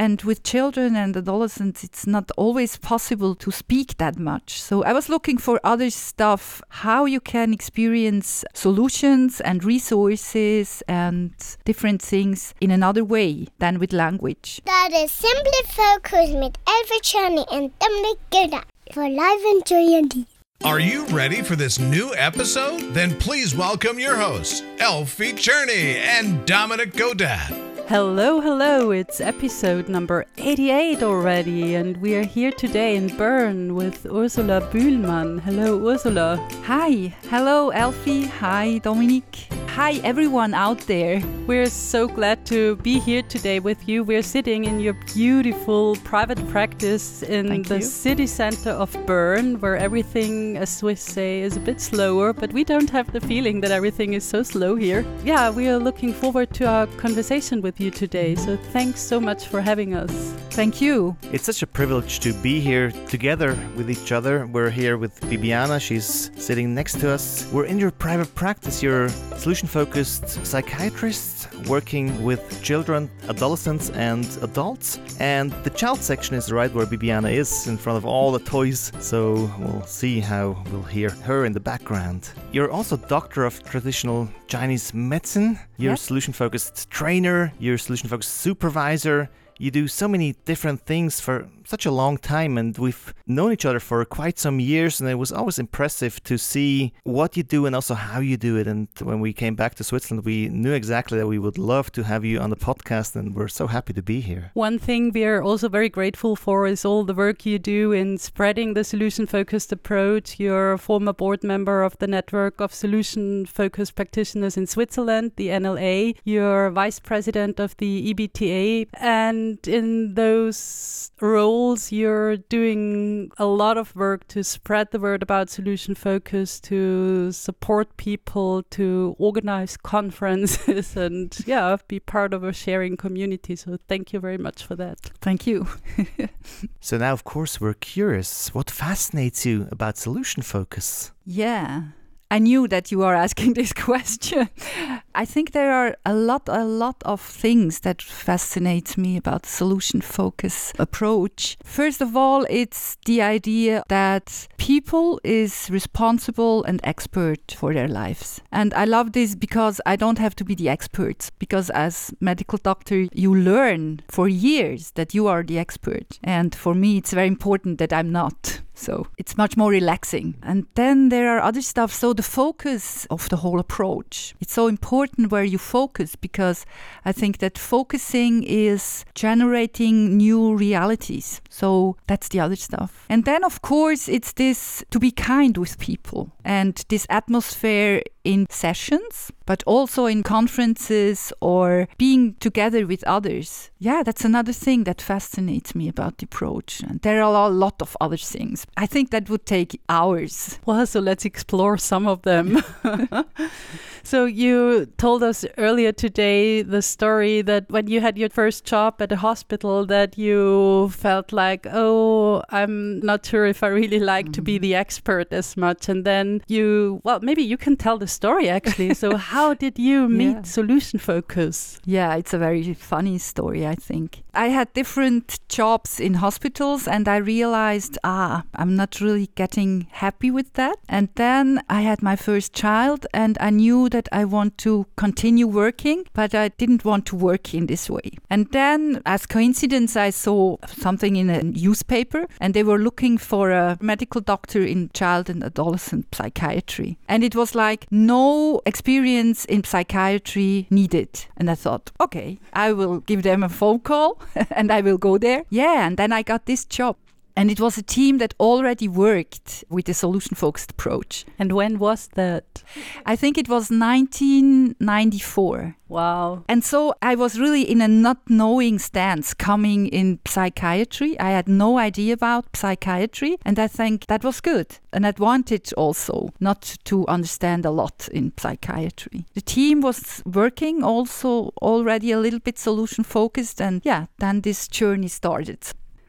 And with children and adolescents, it's not always possible to speak that much. So I was looking for other stuff, how you can experience solutions and resources and different things in another way than with language. That is Simply Focus mit Elfie Czerny and Dominic Gilda for Live and Joy and Deep. Are you ready for this new episode? Then please welcome your hosts, Elfie Czerny and Dominik Godat. Hello, hello. It's episode number 88 already, and we are here today in Bern with Ursula Bühlmann. Hello, Ursula. Hi. Hello, Elfie. Hi, Dominique. Hi, everyone out there. We're so glad to be here today with you. We're sitting in your beautiful private practice in Thank the you. city center of Bern, where everything, as Swiss say, is a bit slower, but we don't have the feeling that everything is so slow here. Yeah, we are looking forward to our conversation with you today. So thanks so much for having us. Thank you. It's such a privilege to be here together with each other. We're here with Bibiana, she's sitting next to us. We're in your private practice, you're solution focused psychiatrist working with children, adolescents, and adults. And the child section is right where Bibiana is, in front of all the toys. So we'll see how we'll hear her in the background. You're also doctor of traditional Chinese medicine. You're Yep. solution focused trainer, you're solution focused supervisor. You do so many different things for such a long time, and we've known each other for quite some years. And it was always impressive to see what you do and also how you do it. And when we came back to Switzerland, we knew exactly that we would love to have you on the podcast, and we're so happy to be here. One thing we are also very grateful for is all the work you do in spreading the solution focused approach. You're a former board member of the network of solution focused practitioners in Switzerland, the NLA. You're vice president of the EBTA. And in those roles, you're doing a lot of work to spread the word about solution focus, to support people, to organize conferences, and yeah, be part of a sharing community. So thank you very much for that. Thank you. So now, of course, we're curious what fascinates you about solution focus? Yeah. I knew that you are asking this question. I think there are a lot, a lot of things that fascinate me about the solution focus approach. First of all, it's the idea that people is responsible and expert for their lives. And I love this because I don't have to be the expert because as medical doctor, you learn for years that you are the expert. And for me, it's very important that I'm not. So it's much more relaxing. And then there are other stuff. So the focus of the whole approach. It's so important where you focus because I think that focusing is generating new realities. So that's the other stuff. And then of course it's this to be kind with people and this atmosphere in sessions, but also in conferences or being together with others. Yeah, that's another thing that fascinates me about the approach. And there are a lot of other things. I think that would take hours. Well, so let's explore some of them. so, you told us earlier today the story that when you had your first job at a hospital, that you felt like, oh, I'm not sure if I really like to be mm-hmm. the expert as much. And then you, well, maybe you can tell the story actually. so, how did you meet Yeah. Solution Focus? Yeah, it's a very funny story, I think. I had different jobs in hospitals and I realized, ah, I'm not really getting happy with that. And then I had my first child and I knew that I want to continue working, but I didn't want to work in this way. And then, as coincidence, I saw something in a newspaper and they were looking for a medical doctor in child and adolescent psychiatry. And it was like no experience in psychiatry needed. And I thought, okay, I will give them a phone call and I will go there. Yeah, and then I got this job. And it was a team that already worked with a solution focused approach. And when was that? I think it was 1994. Wow. And so I was really in a not knowing stance coming in psychiatry. I had no idea about psychiatry. And I think that was good. An advantage also not to understand a lot in psychiatry. The team was working also already a little bit solution focused. And yeah, then this journey started.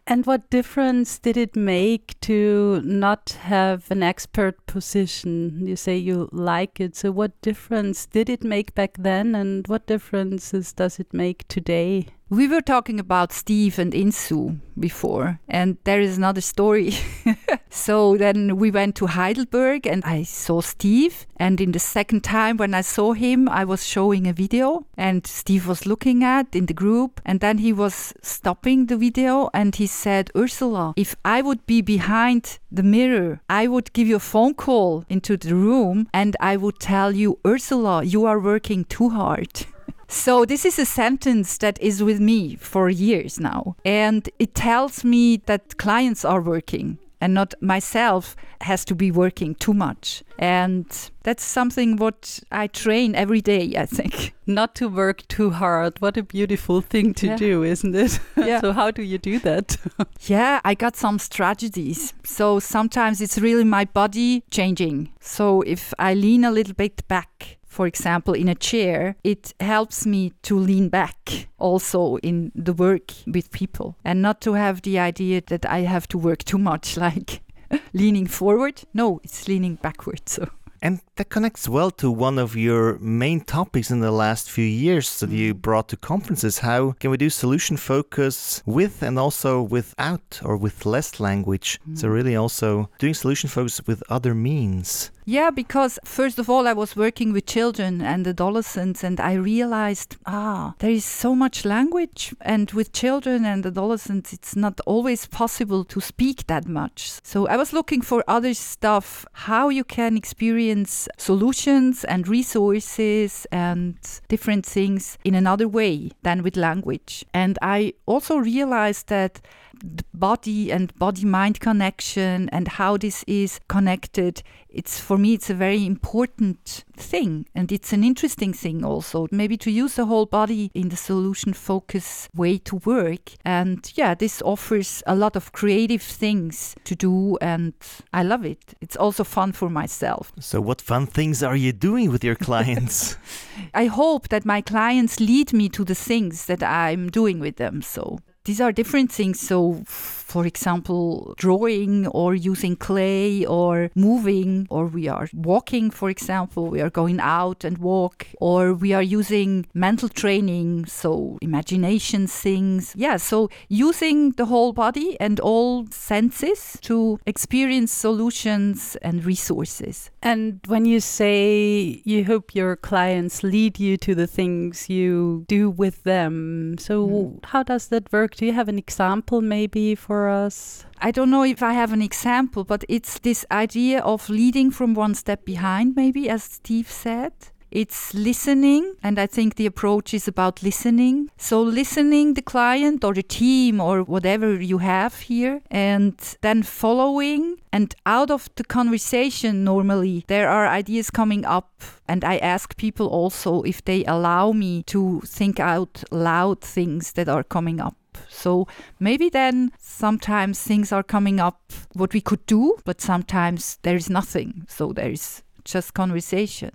And what difference did it make to not have an expert position? You say you like it. So, what difference did it make back then, and what differences does it make today? We were talking about Steve and Insoo before, and there is another story. so then we went to Heidelberg and I saw Steve. And in the second time when I saw him, I was showing a video and Steve was looking at in the group. And then he was stopping the video and he said, Ursula, if I would be behind the mirror, I would give you a phone call into the room and I would tell you, Ursula, you are working too hard. So this is a sentence that is with me for years now. And it tells me that clients are working and not myself has to be working too much. And that's something what I train every day, I think. Not to work too hard. What a beautiful thing to Yeah. do, isn't it? Yeah. so how do you do that? Yeah, I got some strategies. So sometimes it's really my body changing. So if I lean a little bit back, for example, in a chair, it helps me to lean back also in the work with people and not to have the idea that I have to work too much, like leaning forward. No, it's leaning backward. So. And that connects well to one of your main topics in the last few years that you mm. brought to conferences. How can we do solution focus with and also without or with less language? So, mm. really, also doing solution focus with other means. Yeah, because first of all, I was working with children and adolescents, and I realized, ah, there is so much language, and with children and adolescents, it's not always possible to speak that much. So I was looking for other stuff, how you can experience solutions and resources and different things in another way than with language. And I also realized that body and body mind connection and how this is connected it's for me it's a very important thing and it's an interesting thing also maybe to use the whole body in the solution focus way to work. And yeah this offers a lot of creative things to do and i love it. It's also fun for myself. So, what fun things are you doing with your clients? i hope that my clients lead me to the things that i'm doing with them so these are different things. So, for example, drawing or using clay or moving, or we are walking, for example, we are going out and walk, or we are using mental training, so imagination things. Yeah, so using the whole body and all senses to experience solutions and resources. And when you say you hope your clients lead you to the things you do with them, so mm-hmm. how does that work? Do you have an example maybe for us? I don't know if I have an example, but it's this idea of leading from one step behind, maybe, as Steve said. It's listening, and I think the approach is about listening. So, listening the client or the team or whatever you have here, and then following. And out of the conversation, normally there are ideas coming up, and I ask people also if they allow me to think out loud things that are coming up. So maybe then sometimes things are coming up what we could do, but sometimes there is nothing. So there is just conversation.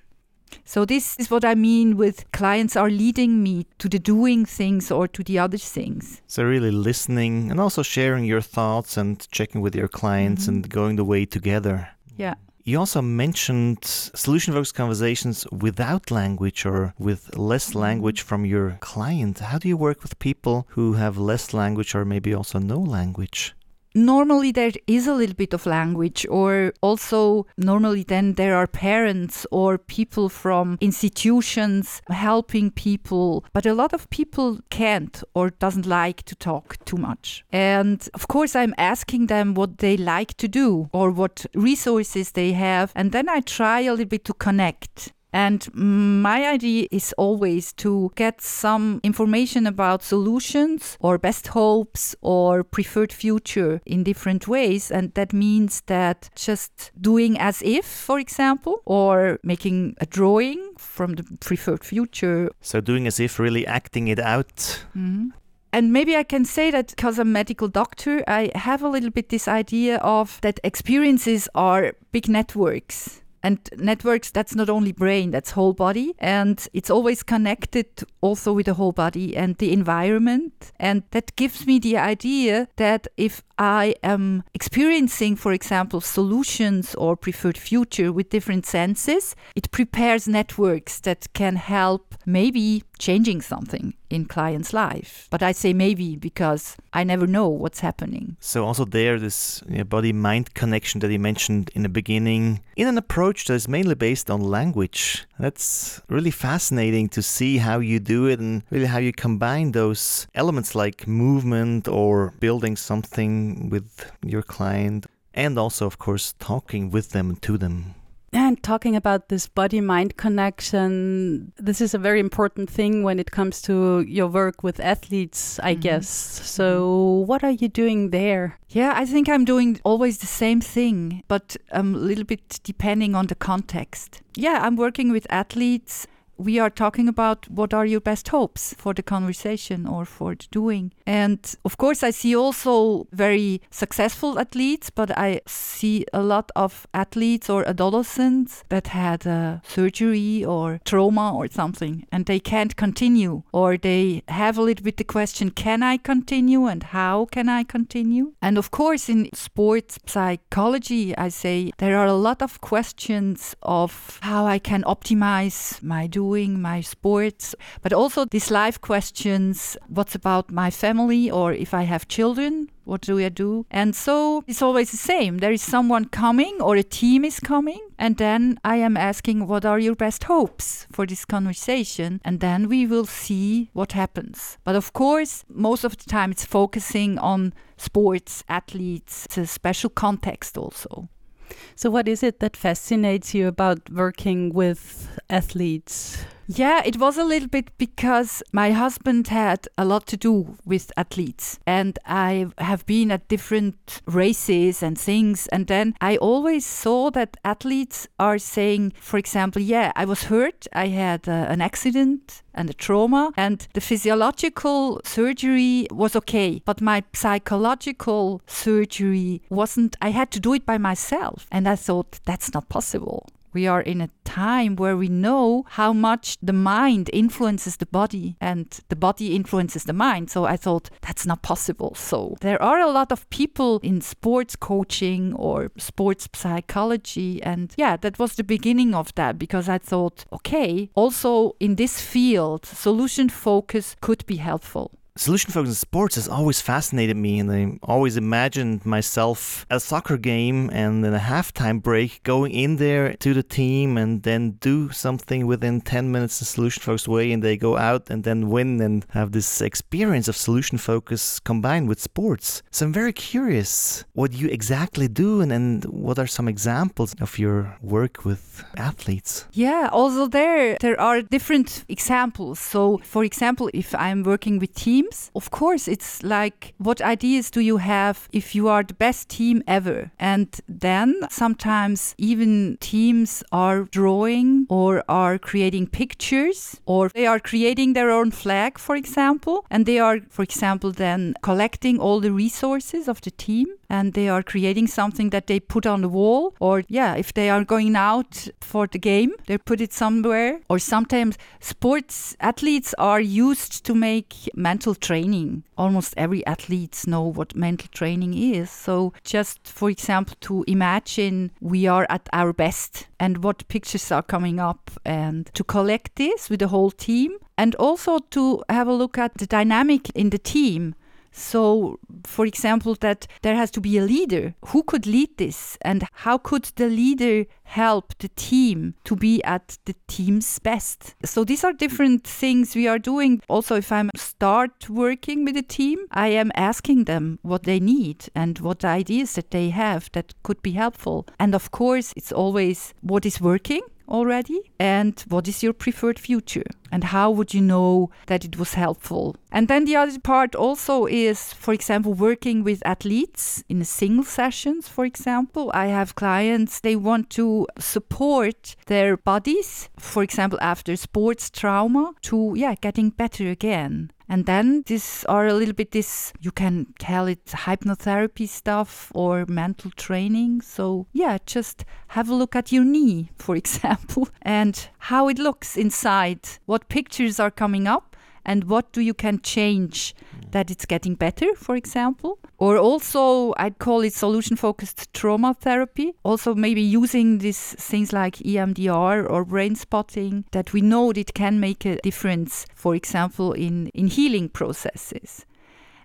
So this is what I mean with clients are leading me to the doing things or to the other things. So, really listening and also sharing your thoughts and checking with your clients mm-hmm. and going the way together. Yeah. You also mentioned solution focused conversations without language or with less mm-hmm. language from your client. How do you work with people who have less language or maybe also no language? Normally there is a little bit of language or also normally then there are parents or people from institutions helping people but a lot of people can't or doesn't like to talk too much. And of course i'm asking them what they like to do or what resources they have and then i try a little bit to connect and my idea is always to get some information about solutions or best hopes or preferred future in different ways. And that means that just doing as if, for example, or making a drawing from the preferred future. So, doing as if really acting it out. Mhm. And maybe I can say that because I'm a medical doctor, I have a little bit this idea of that experiences are big networks. And networks, that's not only brain, that's whole body. And it's always connected also with the whole body and the environment. And that gives me the idea that if I am experiencing, for example, solutions or preferred future with different senses, it prepares networks that can help maybe changing something in client's life. But I say maybe because I never know what's happening. So also there, this body-mind connection that you mentioned in the beginning, in an approach that is mainly based on language. That's really fascinating to see how you do it and really how you combine those elements like movement or building something with your client, and also, of course, talking with them to them. And talking about this body mind connection, this is a very important thing when it comes to your work with athletes, I Mhm. guess. So, what are you doing there? Yeah, I think I'm doing always the same thing, but a little bit depending on the context. Yeah, I'm working with athletes. We are talking about what are your best hopes for the conversation or for the doing. And of course, I see also very successful athletes, but I see a lot of athletes or adolescents that had a surgery or trauma or something and they can't continue, or they have a little bit the question can I continue and how can I continue? And of course, in sports psychology, I say there are a lot of questions of how I can optimize my doing, my sports, but also these life questions what's about my family, or if I have children, what do I do? And so it's always the same. There is someone coming or a team is coming. And then I am asking, what are your best hopes for this conversation? And then we will see what happens. But of course, most of the time it's focusing on sports, athletes. It's a special context also. So, what is it that fascinates you about working with athletes? Yeah, it was a little bit because my husband had a lot to do with athletes, and I have been at different races and things. And then I always saw that athletes are saying, for example, yeah, I was hurt, I had uh, an accident and a trauma, and the physiological surgery was okay, but my psychological surgery wasn't, I had to do it by myself. And I thought, that's not possible. We are in a time where we know how much the mind influences the body and the body influences the mind. So I thought that's not possible. So there are a lot of people in sports coaching or sports psychology. And yeah, that was the beginning of that because I thought, okay, also in this field, solution focus could be helpful. Solution focus in sports has always fascinated me, and I always imagined myself at a soccer game and in a halftime break going in there to the team and then do something within 10 minutes the solution focused way, and they go out and then win and have this experience of solution focus combined with sports. So I'm very curious what you exactly do and, and what are some examples of your work with athletes. Yeah, also there there are different examples. So for example, if I'm working with teams, of course it's like what ideas do you have if you are the best team ever? And then sometimes even teams are drawing or are creating pictures or they are creating their own flag, for example, and they are for example then collecting all the resources of the team and they are creating something that they put on the wall or yeah if they are going out for the game they put it somewhere. Or sometimes sports athletes are used to make mental training. Almost every athlete know what mental training is. So just for example to imagine we are at our best and what pictures are coming up and to collect this with the whole team and also to have a look at the dynamic in the team so, for example, that there has to be a leader. Who could lead this? And how could the leader help the team to be at the team's best? So, these are different things we are doing. Also, if I'm start working with a team, I am asking them what they need and what ideas that they have that could be helpful. And of course, it's always what is working already? And what is your preferred future? And how would you know that it was helpful? And then the other part also is for example working with athletes in single sessions for example. I have clients they want to support their bodies for example after sports trauma to yeah getting better again And then these are a little bit this, you can tell it hypnotherapy stuff or mental training. So, yeah, just have a look at your knee, for example, and how it looks inside, what pictures are coming up and what do you can change mm. that it's getting better for example? Or also i'd call it solution focused trauma therapy. Also maybe using these things like emdr or brain spotting that we know it can make a difference for example in in healing processes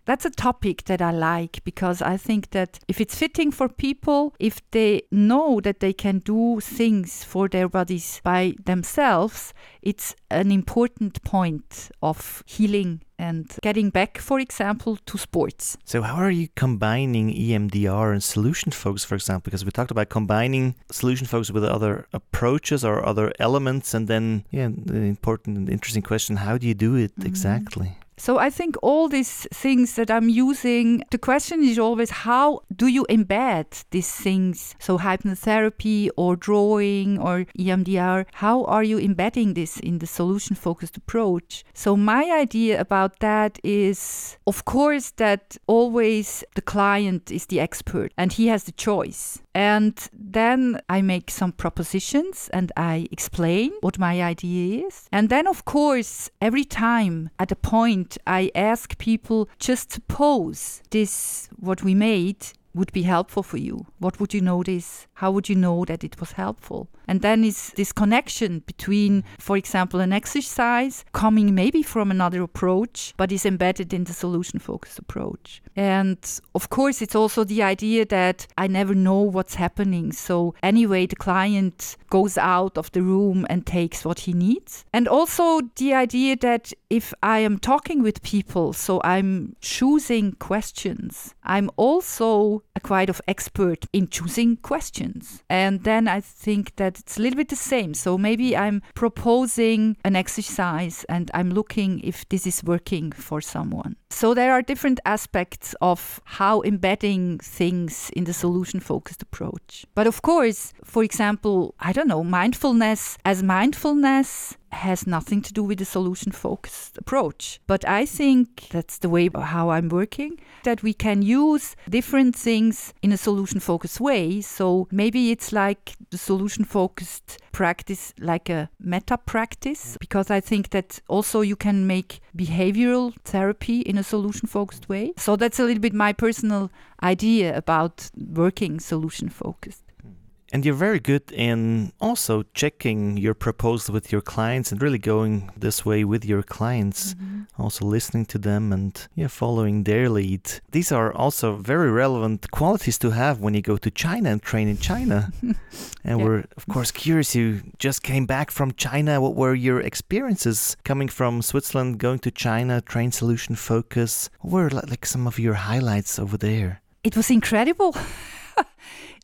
that's a topic that I like because I think that if it's fitting for people, if they know that they can do things for their bodies by themselves, it's an important point of healing and getting back, for example, to sports. So, how are you combining EMDR and solution focus, for example? Because we talked about combining solution focus with other approaches or other elements, and then, yeah, the important and interesting question how do you do it mm-hmm. exactly? So I think all these things that I'm using, the question is always how do you embed these things? So hypnotherapy or drawing or EMDR, how are you embedding this in the solution focused approach? So my idea about that is of course that always the client is the expert and he has the choice. And then I make some propositions and I explain what my idea is. And then, of course, every time at a point, I ask people just suppose this, what we made, would be helpful for you? What would you notice? How would you know that it was helpful? And then is this connection between, for example, an exercise coming maybe from another approach, but is embedded in the solution focused approach. And of course, it's also the idea that I never know what's happening. So, anyway, the client goes out of the room and takes what he needs. And also the idea that if I am talking with people, so I'm choosing questions, I'm also a quite of expert in choosing questions. And then I think that it's a little bit the same. So maybe I'm proposing an exercise and I'm looking if this is working for someone. So there are different aspects of how embedding things in the solution focused approach. But of course, for example, I don't know, mindfulness as mindfulness has nothing to do with the solution focused approach. But I think that's the way how I'm working that we can use different things in a solution focused way. So maybe it's like the solution focused practice like a meta practice mm. because I think that also you can make behavioral therapy in a solution focused way. So that's a little bit my personal idea about working solution focused. And you're very good in also checking your proposal with your clients and really going this way with your clients, mm-hmm. also listening to them and yeah, following their lead. These are also very relevant qualities to have when you go to China and train in China. and yeah. we're, of course, curious. You just came back from China. What were your experiences coming from Switzerland, going to China, train solution focus? What were like some of your highlights over there? It was incredible.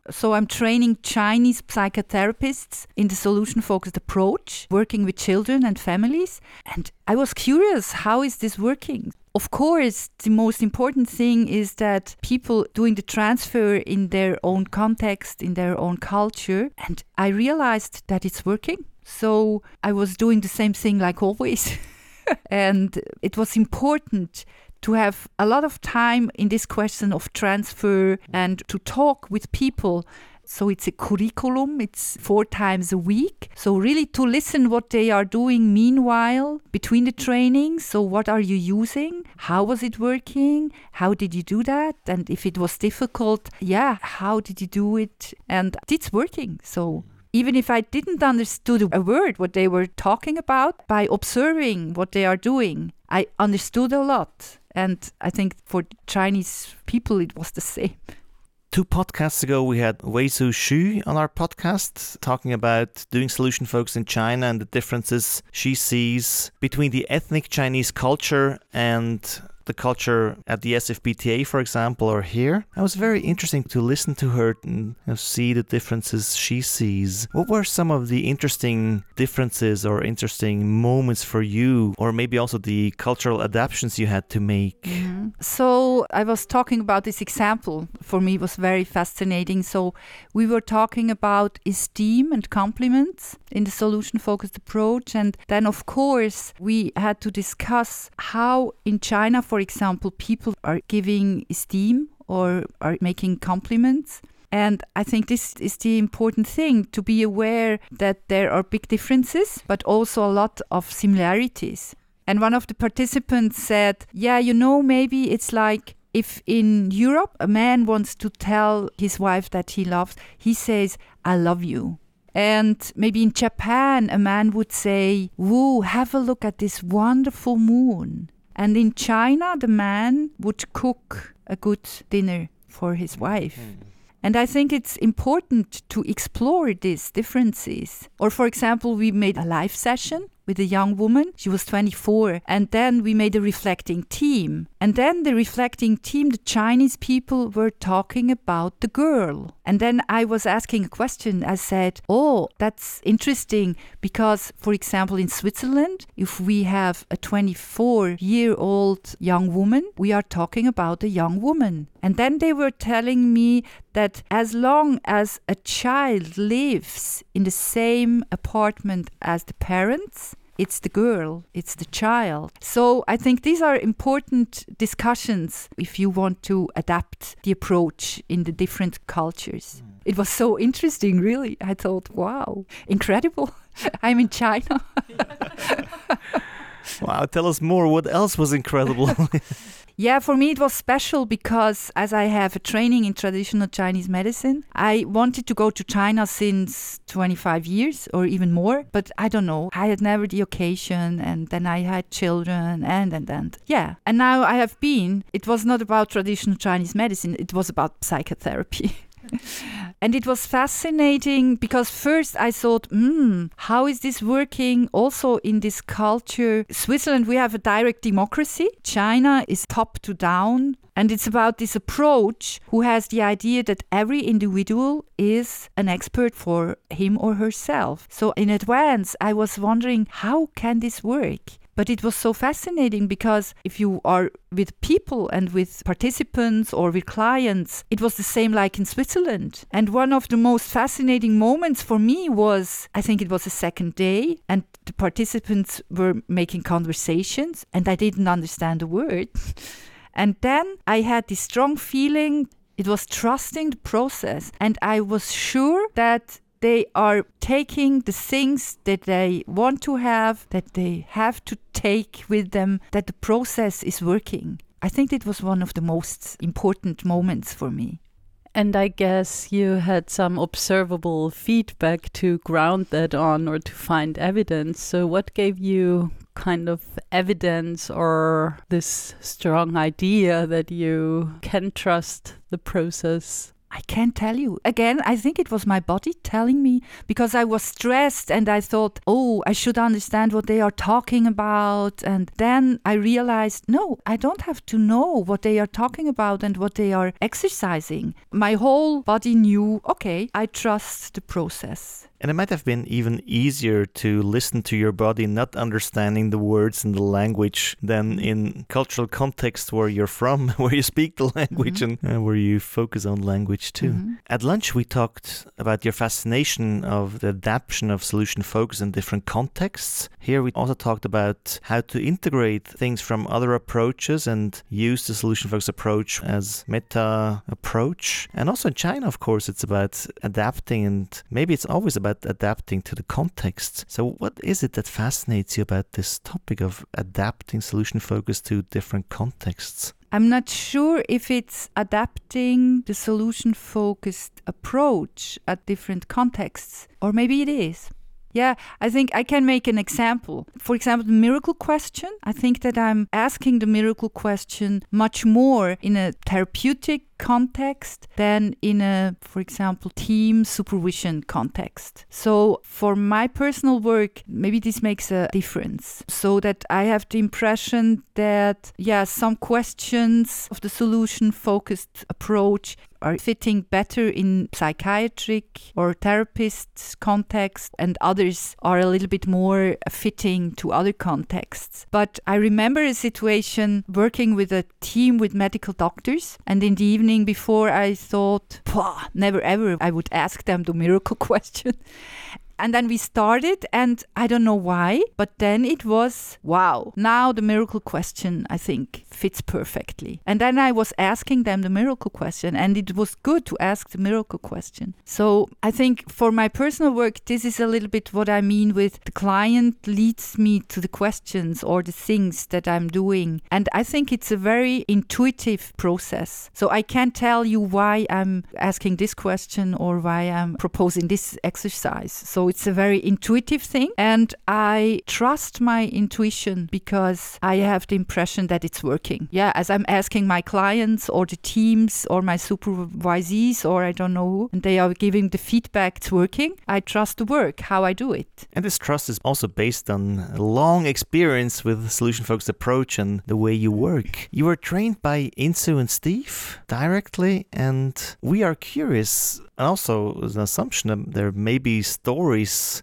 So I'm training Chinese psychotherapists in the solution focused approach, working with children and families. And I was curious, how is this working? Of course, the most important thing is that people doing the transfer in their own context, in their own culture. And I realized that it's working. So I was doing the same thing like always. and it was important to have a lot of time in this question of transfer and to talk with people. So it's a curriculum it's four times a week. So really to listen what they are doing meanwhile between the trainings so what are you using? How was it working? How did you do that? And if it was difficult yeah how did you do it? And it's working. So even if I didn't understood a word what they were talking about, by observing what they are doing, I understood a lot. And I think for Chinese people, it was the same. Two podcasts ago, we had Wei Su Xu on our podcast talking about doing solution focus in China and the differences she sees between the ethnic Chinese culture and the culture at the SFPTA, for example, or here. It was very interesting to listen to her and you know, see the differences she sees. What were some of the interesting differences or interesting moments for you, or maybe also the cultural adaptations you had to make? Mm-hmm. So I was talking about this example. For me, it was very fascinating. So we were talking about esteem and compliments in the solution-focused approach, and then of course we had to discuss how in China, for example, people are giving esteem or are making compliments. And I think this is the important thing to be aware that there are big differences, but also a lot of similarities. And one of the participants said, Yeah, you know, maybe it's like if in Europe a man wants to tell his wife that he loves, he says, I love you. And maybe in Japan, a man would say, Woo, have a look at this wonderful moon. And in China, the man would cook a good dinner for his wife. Hmm. And I think it's important to explore these differences. Or, for example, we made a live session with a young woman. She was 24. And then we made a reflecting team. And then the reflecting team, the Chinese people were talking about the girl. And then I was asking a question. I said, Oh, that's interesting because, for example, in Switzerland, if we have a 24 year old young woman, we are talking about a young woman. And then they were telling me that as long as a child lives in the same apartment as the parents, it's the girl, it's the child. So I think these are important discussions if you want to adapt the approach in the different cultures. Mm. It was so interesting, really. I thought, wow, incredible. I'm in China. Wow, tell us more. What else was incredible? Yeah, for me it was special because as I have a training in traditional Chinese medicine, I wanted to go to China since 25 years or even more, but I don't know. I had never the occasion and then I had children and and and. Yeah. And now I have been. It was not about traditional Chinese medicine, it was about psychotherapy. and it was fascinating because first I thought, hmm, how is this working also in this culture? Switzerland, we have a direct democracy. China is top to down. And it's about this approach who has the idea that every individual is an expert for him or herself. So in advance, I was wondering, how can this work? But it was so fascinating because if you are with people and with participants or with clients, it was the same like in Switzerland. And one of the most fascinating moments for me was I think it was the second day, and the participants were making conversations, and I didn't understand a word. and then I had this strong feeling. It was trusting the process, and I was sure that they are taking the things that they want to have, that they have to take with them, that the process is working. I think it was one of the most important moments for me. And I guess you had some observable feedback to ground that on or to find evidence. So, what gave you kind of evidence or this strong idea that you can trust the process? I can't tell you. Again, I think it was my body telling me because I was stressed and I thought, oh, I should understand what they are talking about. And then I realized, no, I don't have to know what they are talking about and what they are exercising. My whole body knew, okay, I trust the process. And it might have been even easier to listen to your body not understanding the words and the language than in cultural context where you're from, where you speak the language Mhm. and uh, where you focus on language too. Mhm. At lunch, we talked about your fascination of the adaptation of solution focus in different contexts. Here, we also talked about how to integrate things from other approaches and use the solution focus approach as meta approach. And also in China, of course, it's about adapting, and maybe it's always about adapting to the context. So, what is it that fascinates you about this topic of adapting solution focus to different contexts? I'm not sure if it's adapting the solution focused approach at different contexts, or maybe it is. Yeah, I think I can make an example. For example, the miracle question. I think that I'm asking the miracle question much more in a therapeutic context than in a, for example, team supervision context. So for my personal work, maybe this makes a difference. So that I have the impression that, yeah, some questions of the solution focused approach are fitting better in psychiatric or therapist context and others are a little bit more fitting to other contexts. But I remember a situation working with a team with medical doctors and in the evening before I thought, never ever I would ask them the miracle question. And then we started, and I don't know why, but then it was wow. Now the miracle question, I think, fits perfectly. And then I was asking them the miracle question, and it was good to ask the miracle question. So I think for my personal work, this is a little bit what I mean with the client leads me to the questions or the things that I'm doing. And I think it's a very intuitive process. So I can't tell you why I'm asking this question or why I'm proposing this exercise. So it's a very intuitive thing. And I trust my intuition because I have the impression that it's working. Yeah, as I'm asking my clients or the teams or my supervisees or I don't know who, and they are giving the feedback it's working, I trust the work, how I do it. And this trust is also based on long experience with solution focused approach and the way you work. You were trained by Insoo and Steve directly, and we are curious and also an assumption that there may be stories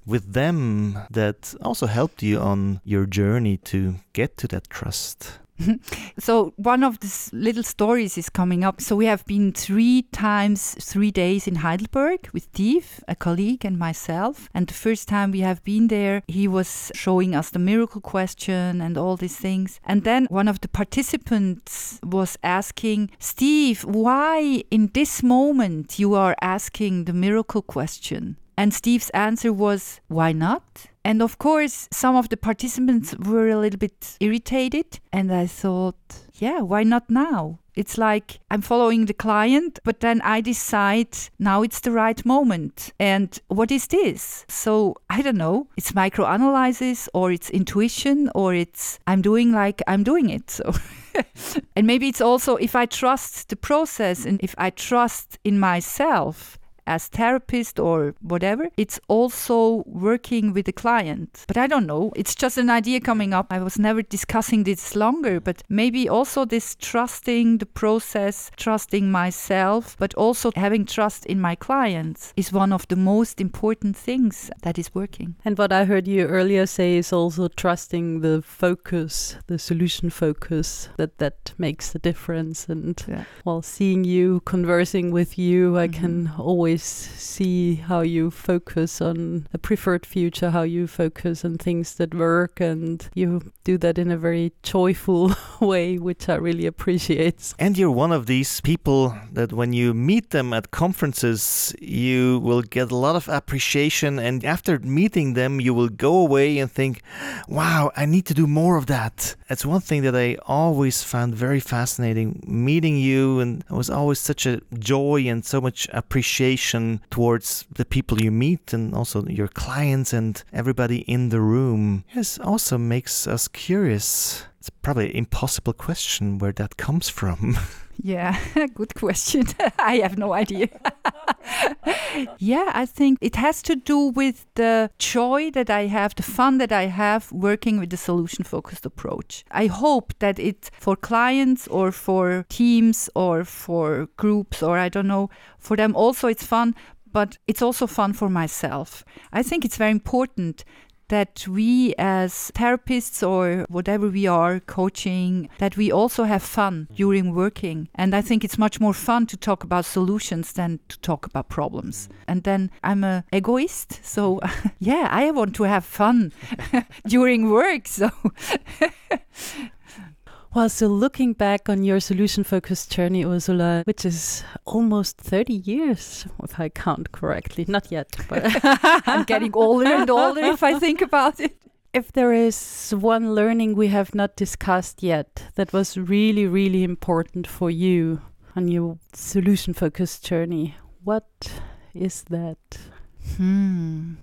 with them that also helped you on your journey to get to that trust. so one of these little stories is coming up. So we have been three times, three days in Heidelberg with Steve, a colleague, and myself. And the first time we have been there, he was showing us the miracle question and all these things. And then one of the participants was asking, Steve, why in this moment you are asking the miracle question? And Steve's answer was, why not? And of course, some of the participants were a little bit irritated. And I thought, yeah, why not now? It's like I'm following the client, but then I decide now it's the right moment. And what is this? So I don't know. It's microanalysis or it's intuition or it's I'm doing like I'm doing it. So and maybe it's also if I trust the process and if I trust in myself as therapist or whatever it's also working with the client. But i don't know. It's just an idea coming up. I was never discussing this longer but maybe also this trusting the process trusting myself but also having trust in my clients is one of the most important things that is working. And what i heard you earlier say is also trusting the focus the solution focus that that makes the difference. And yeah. while seeing you conversing with you mm-hmm. i can always always see how you focus on a preferred future, how you focus on things that work, and you do that in a very joyful way, which I really appreciate. And you're one of these people that when you meet them at conferences, you will get a lot of appreciation, and after meeting them, you will go away and think, wow, I need to do more of that. That's one thing that I always found very fascinating meeting you, and it was always such a joy and so much appreciation towards the people you meet and also your clients and everybody in the room. Yes, also makes us curious. It's probably an impossible question where that comes from. Yeah, good question. I have no idea. yeah, I think it has to do with the joy that I have, the fun that I have working with the solution focused approach. I hope that it for clients or for teams or for groups or I don't know, for them also it's fun, but it's also fun for myself. I think it's very important that we as therapists or whatever we are coaching that we also have fun mm-hmm. during working. And i think it's much more fun to talk about solutions than to talk about problems. Mm-hmm. And then i'm a egoist so mm-hmm. yeah i want to have fun during work so Well, so looking back on your solution focused journey, Ursula, which is almost 30 years, if I count correctly. Not yet, but I'm getting older and older if I think about it. If there is one learning we have not discussed yet that was really, really important for you on your solution focused journey, what is that? Hmm.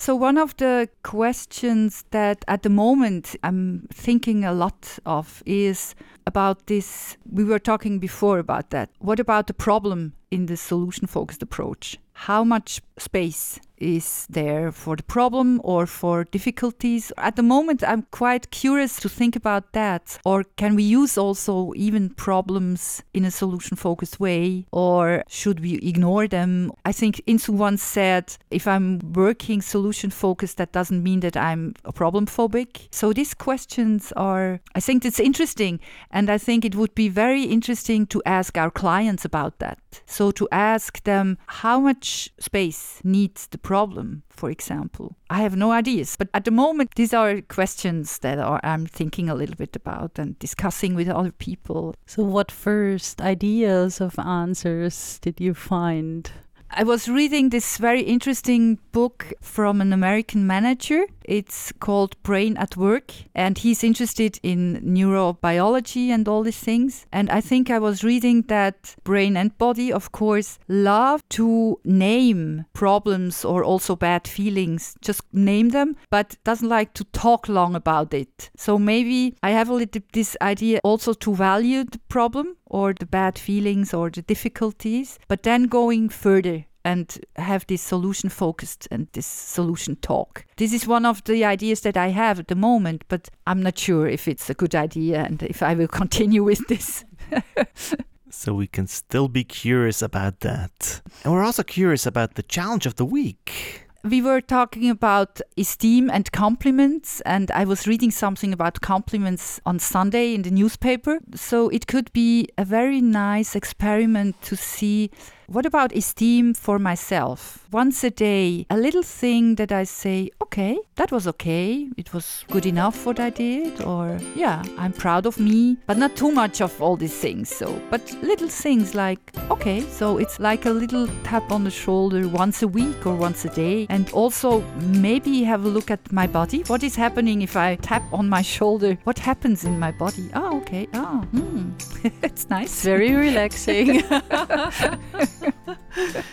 So, one of the questions that at the moment I'm thinking a lot of is about this. We were talking before about that. What about the problem in the solution focused approach? How much space is there for the problem or for difficulties? At the moment, I'm quite curious to think about that. Or can we use also even problems in a solution focused way? Or should we ignore them? I think Insoo once said if I'm working solution focused, that doesn't mean that I'm a problem phobic. So these questions are, I think it's interesting. And I think it would be very interesting to ask our clients about that. So to ask them how much space needs the problem, for example. I have no ideas, but at the moment, these are questions that are, I'm thinking a little bit about and discussing with other people. So, what first ideas of answers did you find? I was reading this very interesting book from an American manager. It's called Brain at Work, and he's interested in neurobiology and all these things. And I think I was reading that brain and body, of course, love to name problems or also bad feelings, just name them, but doesn't like to talk long about it. So maybe I have a little this idea also to value the problem or the bad feelings or the difficulties, but then going further and have this solution focused and this solution talk. This is one of the ideas that I have at the moment, but I'm not sure if it's a good idea and if I will continue with this. so we can still be curious about that. And we're also curious about the challenge of the week we were talking about esteem and compliments, and I was reading something about compliments on Sunday in the newspaper. So it could be a very nice experiment to see what about esteem for myself? Once a day, a little thing that I say, okay, that was okay. It was good enough what I did, or yeah, I'm proud of me, but not too much of all these things. So, but little things like, okay, so it's like a little tap on the shoulder once a week or once a day. And also maybe have a look at my body. What is happening if I tap on my shoulder? What happens in my body? Oh, okay. Oh, hmm. it's nice. Very relaxing.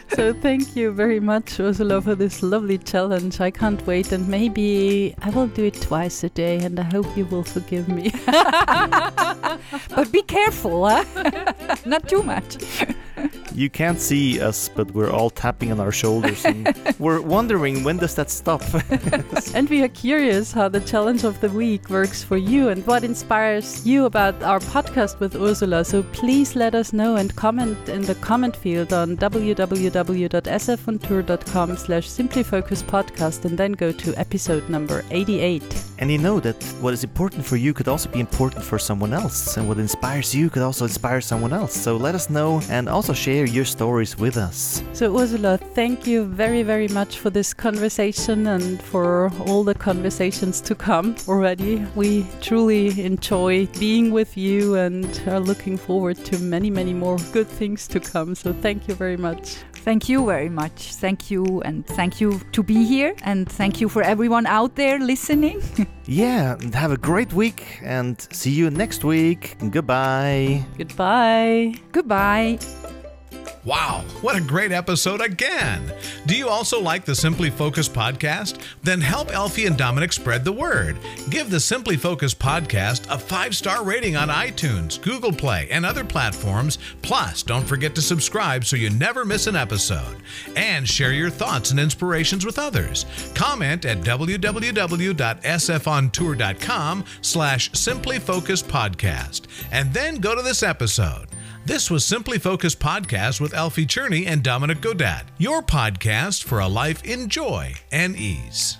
so thank you very much, Ursula, for this lovely challenge. I can't wait, and maybe I will do it twice a day, and I hope you will forgive me. but be careful, huh? Not too much. You can't see us, but we're all tapping on our shoulders and we're wondering when does that stop? and we are curious how the challenge of the week works for you and what inspires you about our podcast with Ursula. So please let us know and comment in the comment field on www.sfontour.com slash simplyfocuspodcast and then go to episode number 88. And you know that what is important for you could also be important for someone else and what inspires you could also inspire someone else. So let us know and also share share your stories with us. So, Ursula, thank you very, very much for this conversation and for all the conversations to come already. We truly enjoy being with you and are looking forward to many, many more good things to come. So, thank you very much. Thank you very much. Thank you, and thank you to be here, and thank you for everyone out there listening. yeah, have a great week, and see you next week. Goodbye. Goodbye. Goodbye. Wow, what a great episode again! Do you also like the Simply Focus podcast? Then help Elfie and Dominik spread the word. Give the Simply Focus podcast a five star rating on iTunes, Google Play, and other platforms. Plus, don't forget to subscribe so you never miss an episode. And share your thoughts and inspirations with others. Comment at www.sfontour.com slash Simply Focus Podcast. And then go to this episode. This was Simply Focus Podcast with Elfie Czerny and Dominik Godat, your podcast for a life in joy and ease.